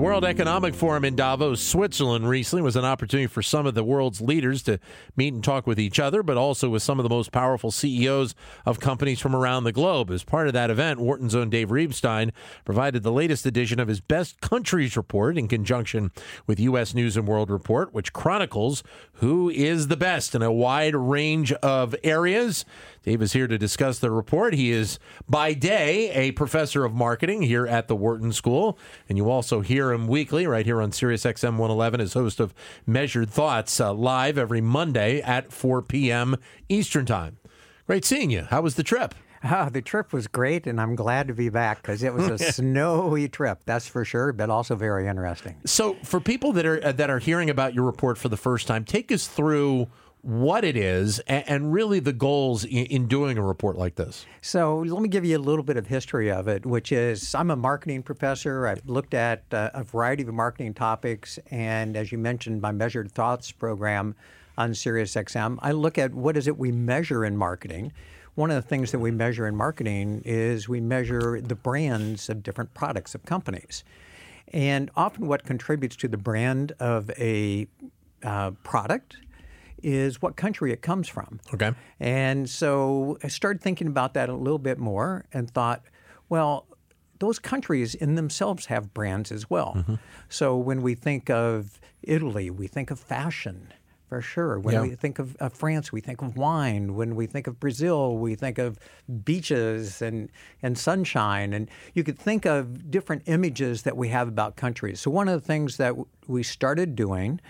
The World Economic Forum in Davos, Switzerland, recently was an opportunity for some of the world's leaders to meet and talk with each other, but also with some of the most powerful CEOs of companies from around the globe. As part of that event, Wharton's own Dave Reibstein provided the latest edition of his Best Countries Report in conjunction with U.S. News and World Report, which chronicles who is the best in a wide range of areas. Dave is here to discuss the report. He is, by day, a professor of marketing here at the Wharton School. And you also hear weekly right here on Sirius XM 111 as host of Measured Thoughts uh, live every Monday at 4 p.m. Eastern Time. Great seeing you. How was the trip? Oh, the trip was great, and I'm glad to be back because it was a snowy trip, that's for sure, but also very interesting. So, for people that are uh, that are hearing about your report for the first time, take us through what it is and, and really the goals in, in, doing a report like this. So let me give you a little bit of history of it, which is I'm a marketing professor. I've looked at uh, a variety of marketing topics, and as you mentioned, my Measured Thoughts program on SiriusXM, I look at what is it we measure in marketing. One of the things that we measure in marketing is we measure the brands of different products of companies. And often what contributes to the brand of a uh, product is what country it comes from. Okay. And so I started thinking about that a little bit more and thought, well, those countries in themselves have brands as well. Mm-hmm. So when we think of Italy, we think of fashion for sure. When yeah. we think of, of, France, we think of wine. When we think of Brazil, we think of beaches and, and sunshine. And you could think of different images that we have about countries. So, one of the things that w- we started doing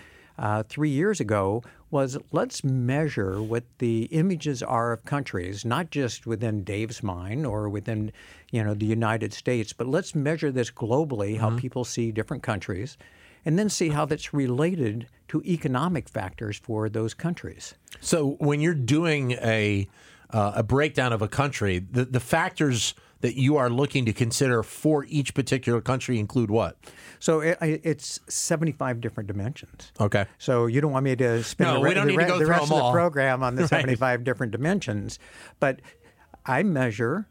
uh, three years ago was let's measure what the images are of countries, not just within Dave's mind or within, you know, the United States, but let's measure this globally, how mm-hmm. people see different countries, and then see how that's related to economic factors for those countries. So when you're doing a uh, a breakdown of a country, the the factors that you are looking to consider for each particular country include what? So it, it's 75 different dimensions. Okay. So you don't want me to spend no, the, don't the, go the rest of the program on the right. 75 different dimensions, but I measure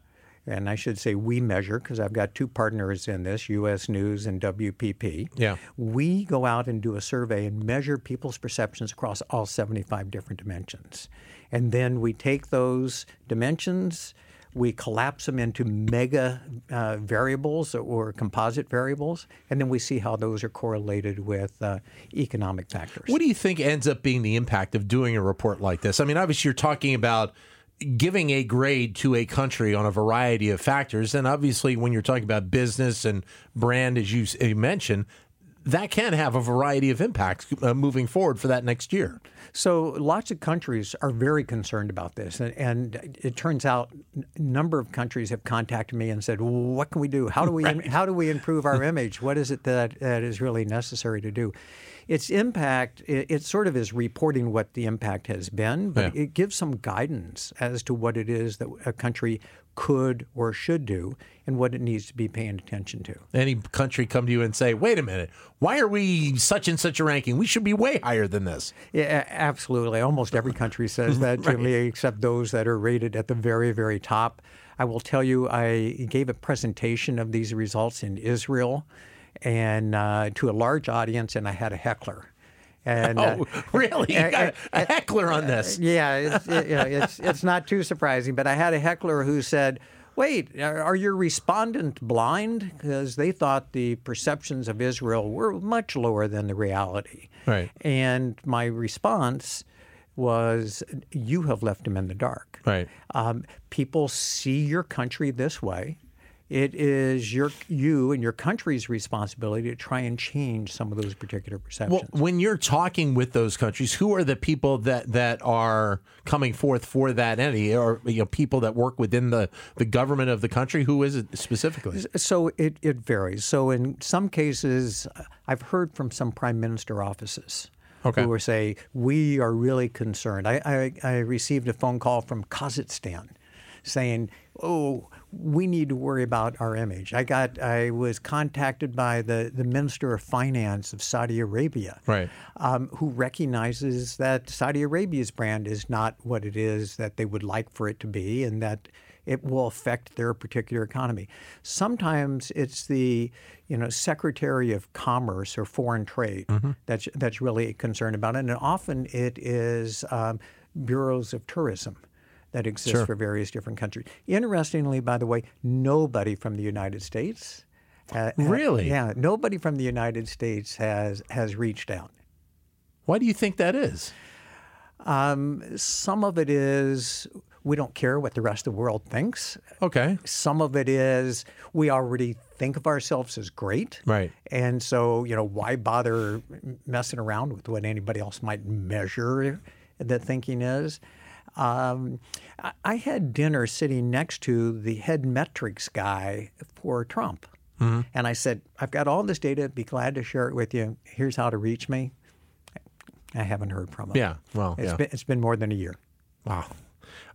and I should say we measure because I've got two partners in this, U.S. News and WPP. Yeah. We go out and do a survey and measure people's perceptions across all 75 different dimensions. And then we take those dimensions we collapse them into mega uh, variables or composite variables, and then we see how those are correlated with uh, economic factors. What do you think ends up being the impact of doing a report like this? I mean, obviously, you're talking about giving a grade to a country on a variety of factors. And obviously, when you're talking about business and brand, as you mentioned, that can have a variety of impacts uh, moving forward for that next year. So lots of countries are very concerned about this, and, and it turns out a number of countries have contacted me and said, "What can we do? How do we right. how do we improve our image? What is it that that is really necessary to do?" Its impact, it, it sort of is reporting what the impact has been, but yeah. it gives some guidance as to what it is that a country could or should do and what it needs to be paying attention to. Any country come to you and say, wait a minute, why are we such and such a ranking? We should be way higher than this. Yeah, absolutely. Almost every country says that to right. me, except those that are rated at the very, very top. I will tell you, I gave a presentation of these results in Israel and uh, to a large audience, and I had a heckler. And, oh, uh, really? You got a heckler on this? Yeah, it's, it, you know, it's it's not too surprising. But I had a heckler who said, "Wait, are your respondents blind? Because they thought the perceptions of Israel were much lower than the reality." Right. And my response was, "You have left them in the dark." Right. Um, people see your country this way. It is your you and your country's responsibility to try and change some of those particular perceptions. Well, when you're talking with those countries, who are the people that, that are coming forth for that entity, or you know, people that work within the, the government of the country? Who is it specifically? So it, it varies. So in some cases, I've heard from some prime minister offices. Okay. Who were say we are really concerned. I, I, I received a phone call from Kazakhstan saying, "Oh, we need to worry about our image. I got I was contacted by the, the Minister of Finance of Saudi Arabia, Right. um, who recognizes that Saudi Arabia's brand is not what it is that they would like for it to be, and that it will affect their particular economy. Sometimes it's the you know Secretary of Commerce or Foreign Trade that's that's really concerned about it, and often it is um, bureaus of tourism that exists Sure. for various different countries. Interestingly, by the way, nobody from the United States. ha- Really? yeah, nobody from the United States has has reached out. Why do you think that is? Um, some of it is we don't care what the rest of the world thinks. Okay. Some of it is we already think of ourselves as great. Right. And so, you know, why bother messing around with what anybody else might measure the thinking is? Um, I- had dinner sitting next to the head metrics guy for Trump. And I said, I've got all this data, be glad to share it with you. Here's how to reach me. I haven't heard from him. Yeah. Well, It's yeah. been it's been more than a year. Wow.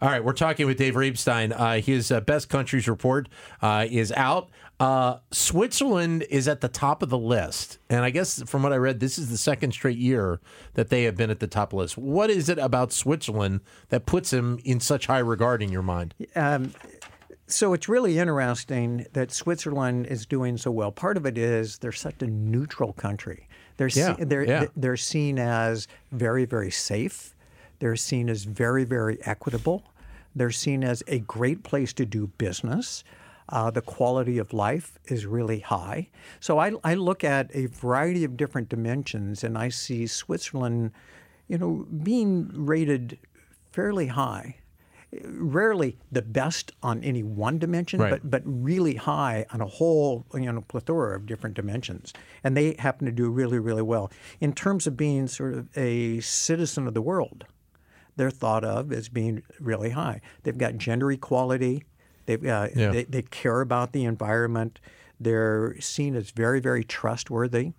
All right, we're talking with Dave Reibstein. Uh, his uh, best countries report uh, is out. Uh, Switzerland is at the top of the list, and I guess from what I read, this is the second straight year that they have been at the top of the list. What is it about Switzerland that puts him in such high regard in your mind? So it's really interesting that Switzerland is doing so well. Part of it is they're such a neutral country. They're se- Yeah, they're yeah. they're seen as very very safe. They're seen as very very equitable. They're seen as a great place to do business. Uh, the quality of life is really high. So I, I look at a variety of different dimensions, and I see Switzerland, you know, being rated fairly high rarely the best on any one dimension, Right. but but really high on a whole you know plethora of different dimensions, and they happen to do really really well in terms of being sort of a citizen of the world. They're thought of as being really high. They've got gender equality. They've uh, Yeah. they, they care about the environment. They're seen as very very trustworthy.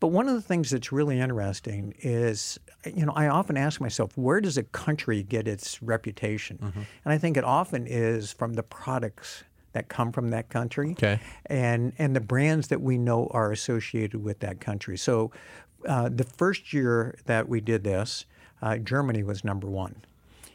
But one of the things that's really interesting is, you know, I often ask myself, where does a country get its reputation? Mm-hmm. And I think it often is from the products that come from that country Okay. and, and the brands that we know are associated with that country. So uh, the first year that we did this, uh, Germany was number one.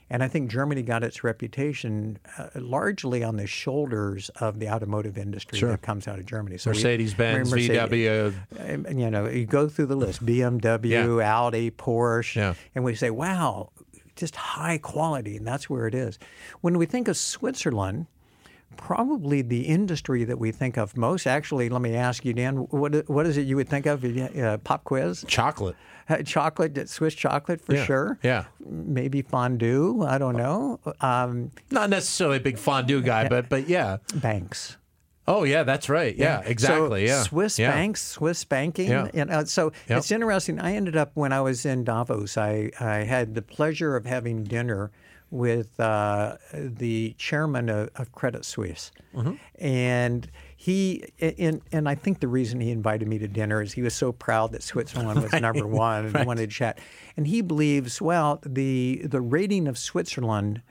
And I think Germany got its reputation uh, largely on the shoulders of the automotive industry Sure. that comes out of Germany. So Mercedes-Benz, VW. um, you know, you go through the list: BMW, Audi, Porsche, Yeah. and we say, "Wow, just high quality," and that's where it is. When we think of Switzerland, probably the industry that we think of most. Actually, let me ask you, Dan, what what is it you would think of? Uh, pop quiz, Chocolate. Uh, chocolate, Swiss chocolate for Yeah. sure. Yeah. Maybe fondue. I don't know. Um, Not necessarily a big fondue guy, but but yeah. banks. Oh yeah, that's right. Yeah, exactly. So yeah. Swiss yeah. banks, Swiss banking. Yeah. You know, so Yep. it's interesting. I ended up when I was in Davos. I, I had the pleasure of having dinner with uh, the chairman of, of Credit Suisse, Mm-hmm. and he and and I think the reason he invited me to dinner is he was so proud that Switzerland was number one and wanted to chat. And he believes well the the rating of Switzerland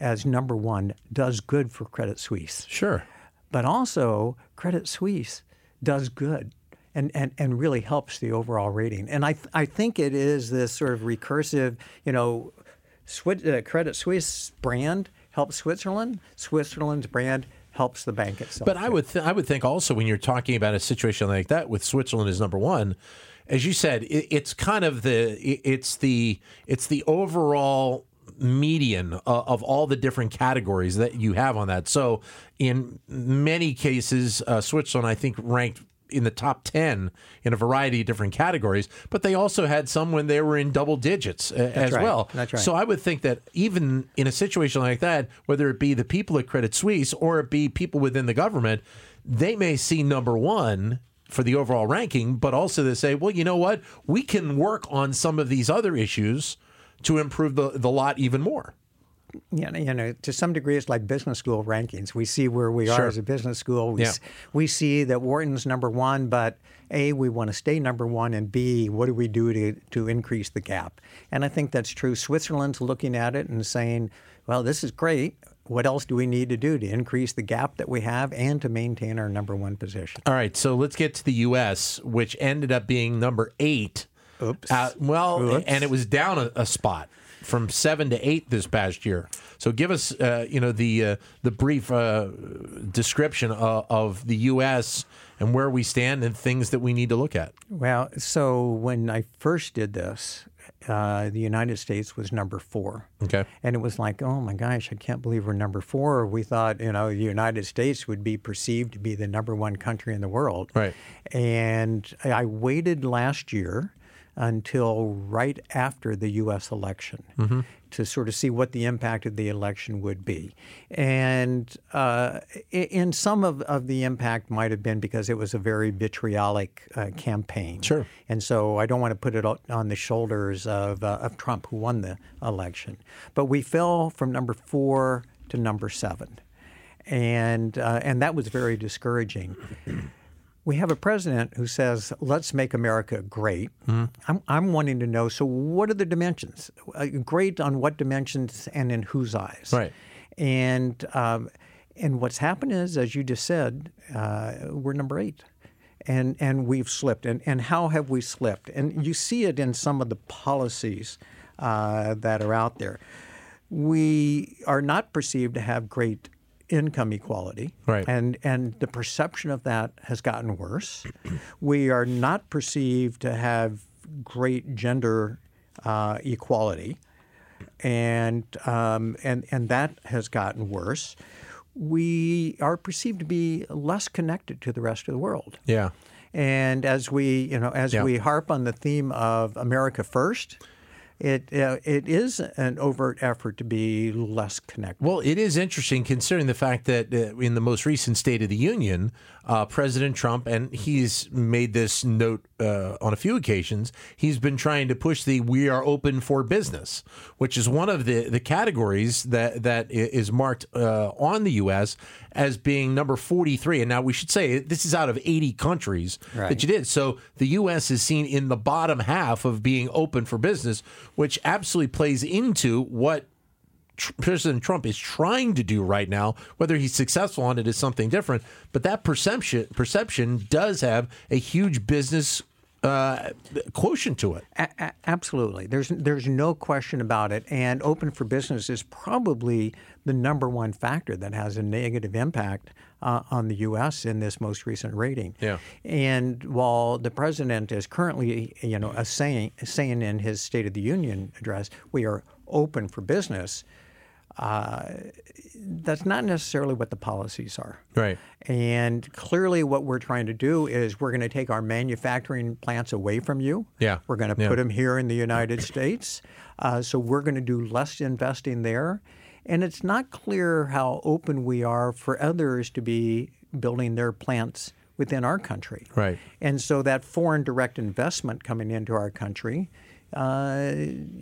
as number one does good for Credit Suisse Sure. but also Credit Suisse does good and, and, and really helps the overall rating. And I, th- I think it is this sort of recursive, you know, Swi- uh, Credit Suisse brand helps Switzerland, Switzerland's brand helps the bank itself. But I would th- I would think also when you're talking about a situation like that with Switzerland as number one, as you said, it, it's kind of the it- it's the it's the overall median of, of all the different categories that you have on that. So in many cases, uh, Switzerland I think ranked in the top 10 in a variety of different categories, but they also had some when they were in double digits uh, as right. well. That's right. So I would think that even in a situation like that, whether it be the people at Credit Suisse or it be people within the government, they may see number one for the overall ranking, but also they say, well, you know what? We can work on some of these other issues to improve the, the lot even more. You know, you know, to some degree, it's like business school rankings. We see where we Sure. are as a business school. We, Yeah. s- we see that Wharton's number one, but A, we want to stay number one, and B, what do we do to, to increase the gap? And I think that's true. Switzerland's looking at it and saying, well, this is great. what else do we need to do to increase the gap that we have and to maintain our number one position? All right, so let's get to the U.S., which ended up being number eight. Oops. Uh, well, Oops. and it was down a, a spot from seven to eight this past year. So give us, uh, you know, the uh, the brief uh, description of, of the U.S. and where we stand and things that we need to look at. Well, so when I first did this, uh, the United States was number four. Okay. And it was like, oh my gosh, I can't believe we're number four. We thought, you know, the United States would be perceived to be the number one country in the world. Right. And I waited last year until right after the U.S. election to sort of see what the impact of the election would be. And uh, some of, of the impact might have been because it was a very vitriolic uh, campaign. Sure. And so I don't want to put it on the shoulders of, uh, of Trump, who won the election. But we fell from number four to number seven. And, uh, and that was very discouraging. We have a president who says, let's make America great. I'm, I'm wanting to know so, what are the dimensions? Uh, great on what dimensions and in whose eyes? Right. And, um, and what's happened is, as you just said, uh, we're number eight. And, and we've slipped. And, and how have we slipped? And you see it in some of the policies uh, that are out there. We are not perceived to have great income equality. Right. And, and the perception of that has gotten worse. we are not perceived to have great gender uh, equality and um, and and that has gotten worse. We are perceived to be less connected to the rest of the world. Yeah. And as we, you know, as Yeah. we harp on the theme of America first, it uh, it is an overt effort to be less connected. Well, it is interesting considering the fact that uh, in the most recent State of the Union, uh, President Trump, and he's made this note uh, on a few occasions, he's been trying to push the "We are open for business," which is one of the, the categories that that is marked uh, on the U.S. as being number forty three. And now we should say this is out of eighty countries that you did. So the U.S. is seen in the bottom half of being open for business, which absolutely plays into what Tr- President Trump is trying to do right now. Whether he's successful on it is something different. But that perception perception does have a huge business uh, quotient to it. A- absolutely, there's there's no question about it. And open for business is probably the number one factor that has a negative impact uh, on the U.S. in this most recent rating. Yeah. And while the president is currently, you know, a saying saying in his State of the Union address, we are open for business. Uh, that's not necessarily what the policies are. Right. And clearly, what we're trying to do is we're going to take our manufacturing plants away from you. Yeah. We're going to Yeah. put them here in the United States. Uh, so we're going to do less investing there. And it's not clear how open we are for others to be building their plants within our country. Right. And so that foreign direct investment coming into our country, uh,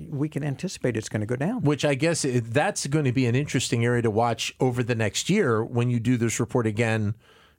we can anticipate it's going to go down. Which I guess that's going to be an interesting area to watch over the next year when you do this report again,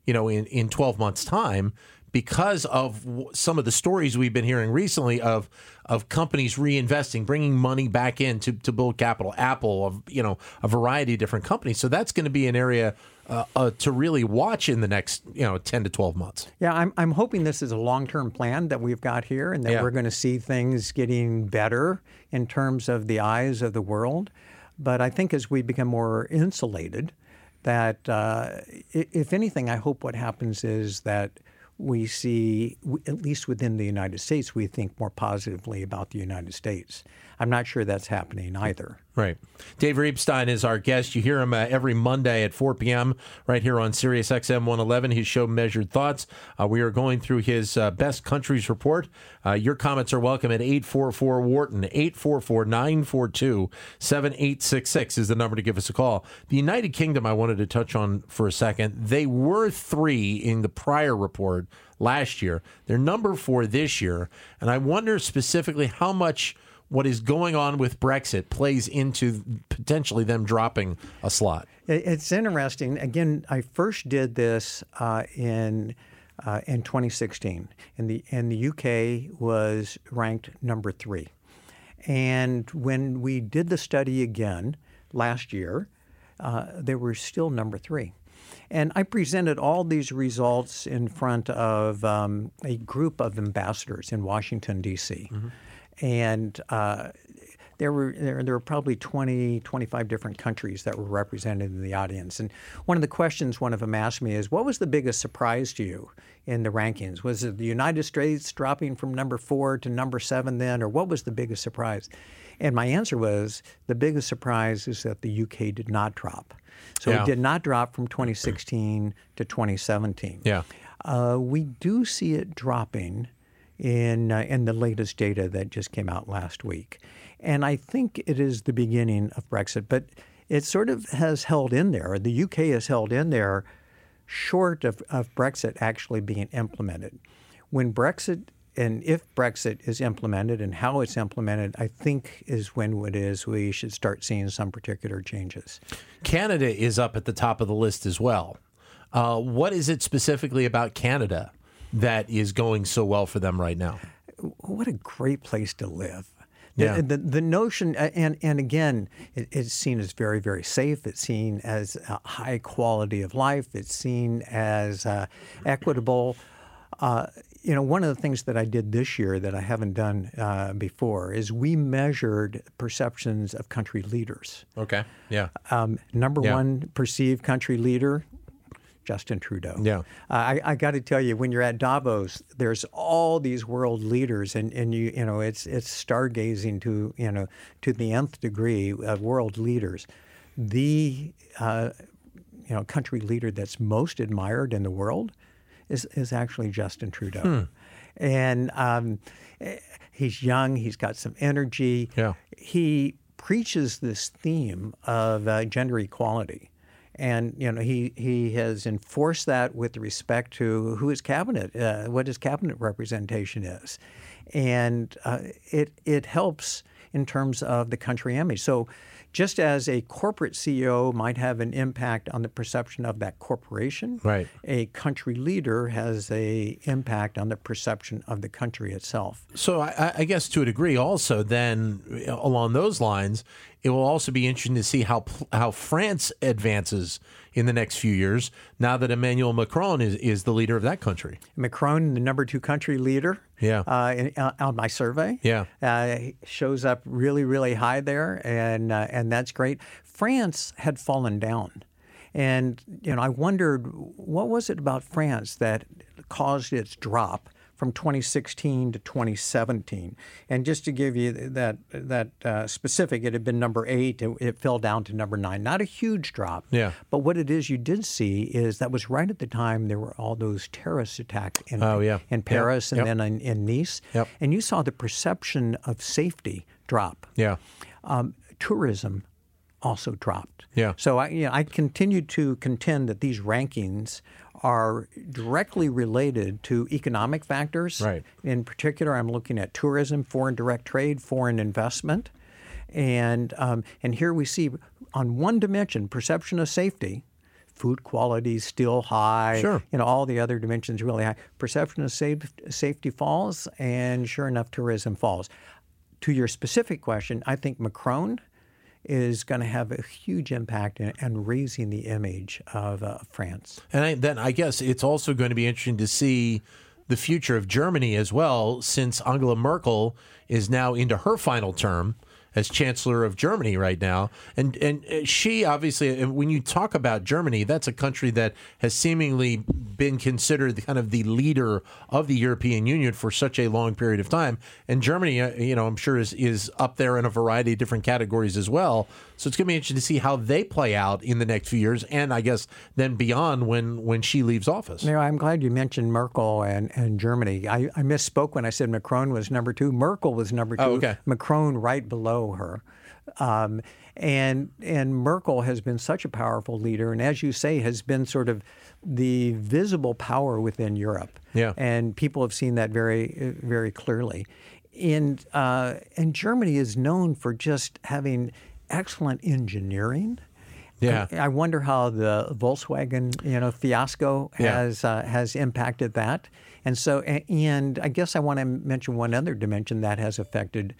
you know, in, in 12 months' time, because of some of the stories we've been hearing recently of of companies reinvesting, bringing money back in to, to build capital. Apple, of you know, a variety of different companies. So that's going to be an area uh, uh, to really watch in the next, you know, 10 to 12 months. Yeah, I'm, I'm hoping this is a long term plan that we've got here and that Yeah. we're going to see things getting better in terms of the eyes of the world. But I think as we become more insulated, that uh, if anything, I hope what happens is that we see, at least within the United States, we think more positively about the United States. I'm not sure that's happening either. Right. Dave Reibstein is our guest. You hear him uh, every Monday at 4 p.m. right here on Sirius XM 111. His show, Measured Thoughts. Uh, we are going through his uh, best countries report. Uh, your comments are welcome at 844 Wharton. 844 942 7866 is the number to give us a call. The United Kingdom, I wanted to touch on for a second. They were three in the prior report last year. They're number four this year. And I wonder specifically how much what is going on with Brexit plays into potentially them dropping a slot. It's interesting. Again, I first did this uh, in uh, in 2016, and the and the UK was ranked number three. And when we did the study again last year, uh, they were still number three. And I presented all these results in front of um, a group of ambassadors in Washington, D.C. Mm-hmm. And uh, there were there, there were probably 20, 25 different countries that were represented in the audience. And one of the questions one of them asked me is, "What was the biggest surprise to you in the rankings? Was it the United States dropping from number four to number seven then, or what was the biggest surprise?" And my answer was, the biggest surprise is that the UK did not drop. So yeah. it did not drop from 2016 to 2017. Yeah. Uh, we do see it dropping in uh, in the latest data that just came out last week. And I think it is the beginning of Brexit, but it sort of has held in there. The UK has held in there short of, of Brexit actually being implemented. When Brexit and if Brexit is implemented and how it's implemented, I think is when it is we should start seeing some particular changes. Canada is up at the top of the list as well. Uh, what is it specifically about Canada that is going so well for them right now? What a great place to live. Yeah. The, the, the, notion, and, and again, it, it's seen as very, very safe. It's seen as a high quality of life. It's seen as uh, equitable. Uh, you know, one of the things that I did this year that I haven't done uh, before is we measured perceptions of country leaders. Okay. Yeah. Um, number yeah. one perceived country leader, Justin Trudeau. Yeah. Uh, I, I got to tell you, when you're at Davos, there's all these world leaders, and, and you you know it's it's stargazing to you know to the nth degree of world leaders. The uh, you know country leader that's most admired in the world is is actually Justin Trudeau, hmm. and um, he's young. He's got some energy. Yeah. He preaches this theme of uh, gender equality and you know he he has enforced that with respect to who his cabinet, uh, what his cabinet representation is, and uh, it it helps in terms of the country image. So just as a corporate CEO might have an impact on the perception of that corporation, right. a country leader has a impact on the perception of the country itself. So I, I guess to a degree, also then along those lines, it will also be interesting to see how how France advances in the next few years now that Emmanuel Macron is, is the leader of that country. Macron, the number two country leader. Yeah. Uh, in, uh, on my survey. Yeah. Uh, shows up really, really high there, and uh, and that's great. France had fallen down. And you know, I wondered what was it about France that caused its drop from 2016 to 2017. And just to give you that that uh, specific, it had been number eight. It, it, fell down to number nine. Not a huge drop. Yeah. But what it is you did see is that was right at the time there were all those terrorist attacks in, oh, yeah. in Paris yep. and then in, in Nice. Yep. And you saw the perception of safety drop. Yeah. Um, tourism also dropped. Yeah. So I, you know, I continue to contend that these rankings are directly related to economic factors. Right. In particular, I'm looking at tourism, foreign direct trade, foreign investment, and um, and here we see on one dimension perception of safety. Food quality is still high. Sure. You know, all the other dimensions really high. Perception of safe, safety falls, and sure enough, tourism falls. To your specific question, I think Macron is going to have a huge impact in, in raising the image of uh, France. And I, then I guess it's also going to be interesting to see the future of Germany as well, since Angela Merkel is now into her final term as Chancellor of Germany right now. And and she obviously, when you talk about Germany, that's a country that has seemingly been considered kind of the leader of the European Union for such a long period of time. And Germany, uh, you know, I'm sure is is up there in a variety of different categories as well. So it's going to be interesting to see how they play out in the next few years, and I guess then beyond when when she leaves office. You know, I'm glad you mentioned Merkel and, and Germany. I, I misspoke when I said Macron was number two. Merkel was number two. Oh, okay. Macron right below her. Um, and and Merkel has been such a powerful leader, and as you say, has been sort of the visible power within Europe. Yeah. And people have seen that very very clearly. And uh, and Germany is known for just having excellent engineering. Yeah, I, I wonder how the Volkswagen, you know, fiasco has yeah. uh, has impacted that. And so, and I guess I want to mention one other dimension that has affected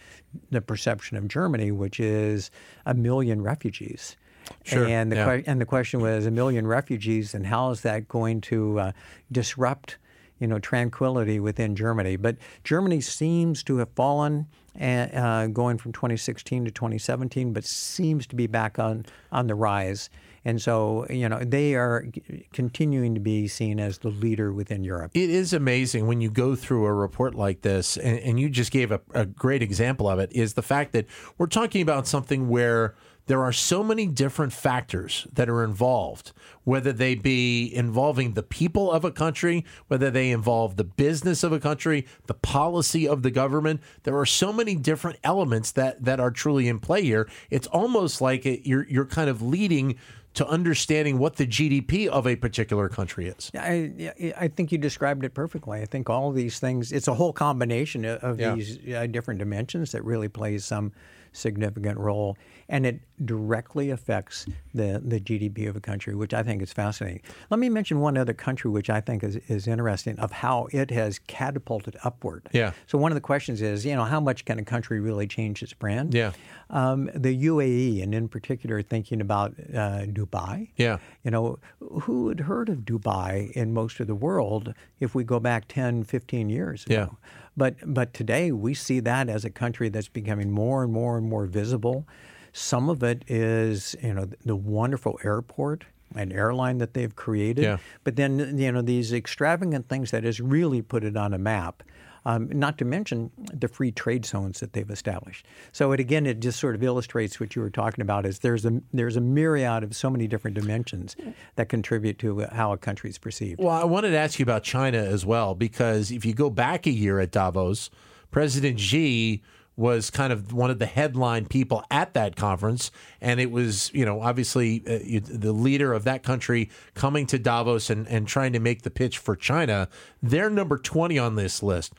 the perception of Germany, which is a million refugees. Sure, And the yeah. que- and the question was a million refugees, and how is that going to uh, disrupt, you know, tranquility within Germany? But Germany seems to have fallen, uh, going from 2016 to 2017, but seems to be back on on the rise. And so, you know, they are continuing to be seen as the leader within Europe. It is amazing when you go through a report like this, and, and you just gave a, a great example of it, is the fact that we're talking about something where there are so many different factors that are involved, whether they be involving the people of a country, whether they involve the business of a country, the policy of the government. There are so many different elements that, that are truly in play here. It's almost like it, you're, you're kind of leading to understanding what the GDP of a particular country is. I, I think you described it perfectly. I think all these things, it's a whole combination of, Yeah. these uh, different dimensions that really plays some significant role. And it directly affects the, the GDP of a country, which I think is fascinating. Let me mention one other country, which I think is, is interesting, of how it has catapulted upward. Yeah. So one of the questions is, you know, how much can a country really change its brand? Yeah. Um, the UAE, and in particular, thinking about uh, Dubai. Yeah. You know, who had heard of Dubai in most of the world if we go back 10, 15 years ago? Yeah. But, but today we see that as a country that's becoming more and more and more visible. Some of it is, you know, the wonderful airport and airline that they've created. Yeah. But then, you know, these extravagant things that has really put it on a map. Um, not to mention the free trade zones that they've established. So it again, it just sort of illustrates what you were talking about. Is there's a there's a myriad of so many different dimensions that contribute to how a country is perceived. Well, I wanted to ask you about China as well, because if you go back a year at Davos, President Xi was kind of one of the headline people at that conference. And it was, you know, obviously uh, the leader of that country coming to Davos and, and trying to make the pitch for China. They're number 20 on this list.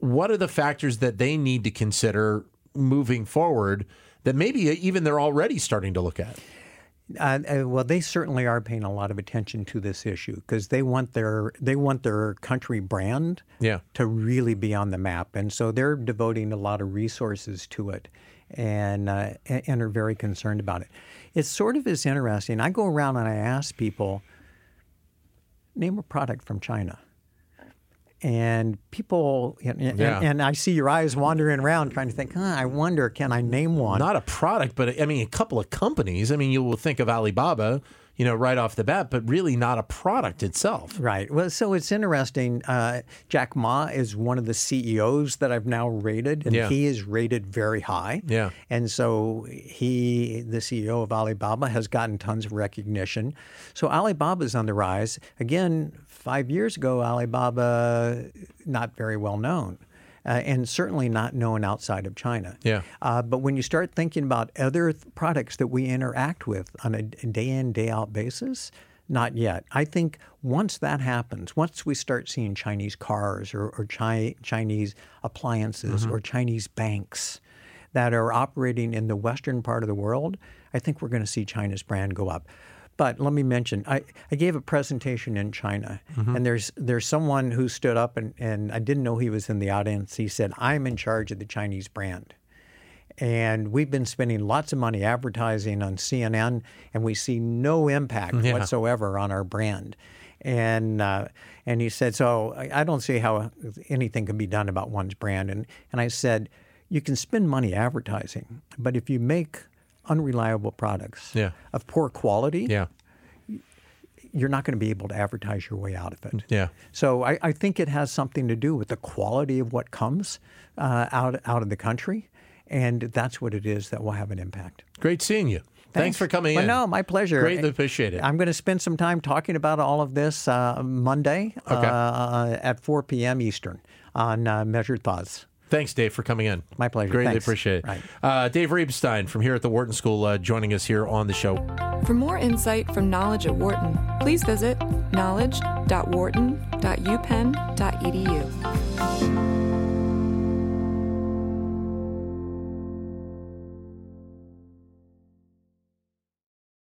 What are the factors that they need to consider moving forward that maybe even they're already starting to look at? Uh, uh, well, they certainly are paying a lot of attention to this issue because they want their they want their country brand Yeah. to really be on the map, and so they're devoting a lot of resources to it, and uh, and are very concerned about it. It sort of is interesting. I go around and I ask people, name a product from China. And people, and, and- Yeah. and I see your eyes wandering around trying to think, huh, I wonder, can I name one? not a product, but I mean a couple of companies. I mean, you will think of Alibaba, you know, right off the bat, but really not a product itself. Right. Well, so it's interesting. Uh, Jack Ma is one of the CEOs that I've now rated, and Yeah. he is rated very high. Yeah. And so he, the CEO of Alibaba, has gotten tons of recognition. So Alibaba is on the rise. Again, five years ago, Alibaba, not very well known. Uh, and certainly not known outside of China. Yeah. Uh, but when you start thinking about other th- products that we interact with on a day in, day out basis, not yet. I think once that happens, once we start seeing Chinese cars or, or Chi- Chinese appliances or Chinese banks that are operating in the western part of the world, I think we're going to see China's brand go up. But let me mention, I, I gave a presentation in China, and there's there's someone who stood up, and, and I didn't know he was in the audience. He said, I'm in charge of the Chinese brand. And we've been spending lots of money advertising on CNN, and we see no impact Yeah. whatsoever on our brand. And uh, and he said, so I, I don't see how anything can be done about one's brand. And and I said, you can spend money advertising, but if you make unreliable products Yeah. of poor quality, Yeah. you're not going to be able to advertise your way out of it. Yeah. So I, I think it has something to do with the quality of what comes uh, out out of the country, and that's what it is that will have an impact. Great seeing you. Thanks, for coming Well, in. No, my pleasure. Greatly appreciate it. I'm going to spend some time talking about all of this uh, Monday Okay. uh, at 4 p.m. Eastern on uh, Measured Thoughts. Thanks, Dave, for coming in. My pleasure. Greatly Thanks. appreciate it. Right. Uh, Dave Reibstein from here at the Wharton School uh, joining us here on the show. For more insight from Knowledge at Wharton, please visit knowledge.wharton.upenn.edu.